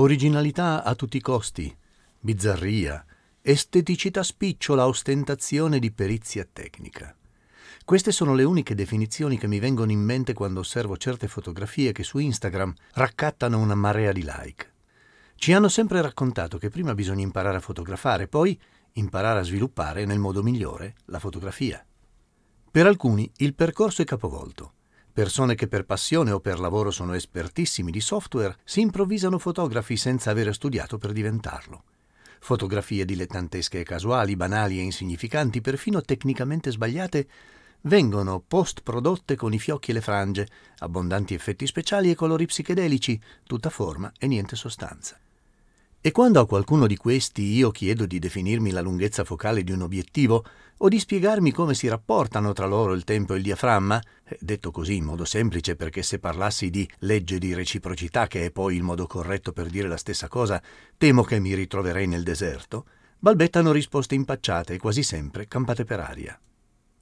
Originalità a tutti i costi, bizzarria, esteticità spicciola, ostentazione di perizia tecnica. Queste sono le uniche definizioni che mi vengono in mente quando osservo certe fotografie che su Instagram raccattano una marea di like. Ci hanno sempre raccontato che prima bisogna imparare a fotografare, poi imparare a sviluppare nel modo migliore la fotografia. Per alcuni il percorso è capovolto. Persone che per passione o per lavoro sono espertissimi di software si improvvisano fotografi senza avere studiato per diventarlo. Fotografie dilettantesche e casuali, banali e insignificanti, perfino tecnicamente sbagliate, vengono post prodotte con i fiocchi e le frange, abbondanti effetti speciali e colori psichedelici, tutta forma e niente sostanza. E quando a qualcuno di questi io chiedo di definirmi la lunghezza focale di un obiettivo o di spiegarmi come si rapportano tra loro il tempo e il diaframma, detto così in modo semplice perché se parlassi di legge di reciprocità, che è poi il modo corretto per dire la stessa cosa, temo che mi ritroverei nel deserto, balbettano risposte impacciate e quasi sempre campate per aria.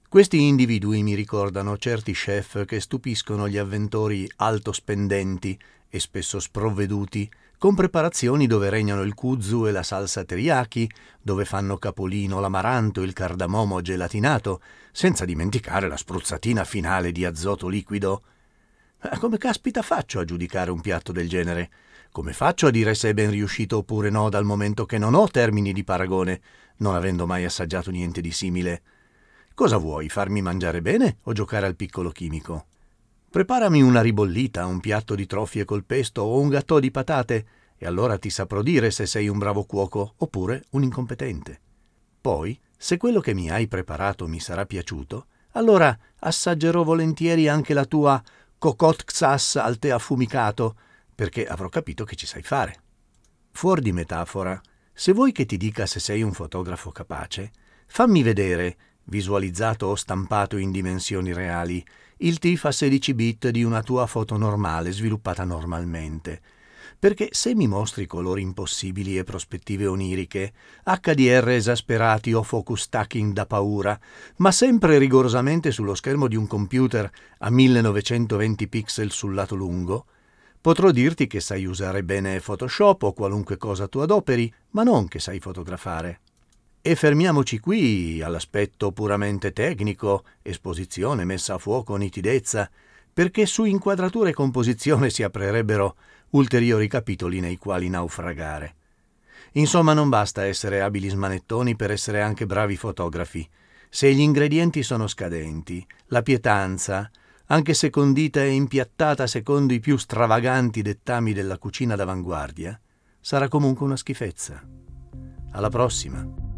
Questi individui mi ricordano certi chef che stupiscono gli avventori alto spendenti e spesso sprovveduti con preparazioni dove regnano il kuzu e la salsa teriyaki, dove fanno capolino l'amaranto e il cardamomo gelatinato, senza dimenticare la spruzzatina finale di azoto liquido. Ma come caspita faccio a giudicare un piatto del genere? Come faccio a dire se è ben riuscito oppure no dal momento che non ho termini di paragone, non avendo mai assaggiato niente di simile? Cosa vuoi, farmi mangiare bene o giocare al piccolo chimico? Preparami una ribollita, un piatto di trofie col pesto o un gattò di patate e allora ti saprò dire se sei un bravo cuoco oppure un incompetente. Poi, se quello che mi hai preparato mi sarà piaciuto, allora assaggerò volentieri anche la tua cocotte xas al tè affumicato, perché avrò capito che ci sai fare. Fuori di metafora, se vuoi che ti dica se sei un fotografo capace, fammi vedere visualizzato o stampato in dimensioni reali, il TIFF a 16 bit di una tua foto normale sviluppata normalmente. Perché se mi mostri colori impossibili e prospettive oniriche, HDR esasperati o focus stacking da paura, ma sempre rigorosamente sullo schermo di un computer a 1920 pixel sul lato lungo, potrò dirti che sai usare bene Photoshop o qualunque cosa tu adoperi, ma non che sai fotografare. E fermiamoci qui all'aspetto puramente tecnico, esposizione, messa a fuoco, nitidezza, perché su inquadratura e composizione si aprirebbero ulteriori capitoli nei quali naufragare. Insomma, non basta essere abili smanettoni per essere anche bravi fotografi. Se gli ingredienti sono scadenti, la pietanza, anche se condita e impiattata secondo i più stravaganti dettami della cucina d'avanguardia, sarà comunque una schifezza. Alla prossima!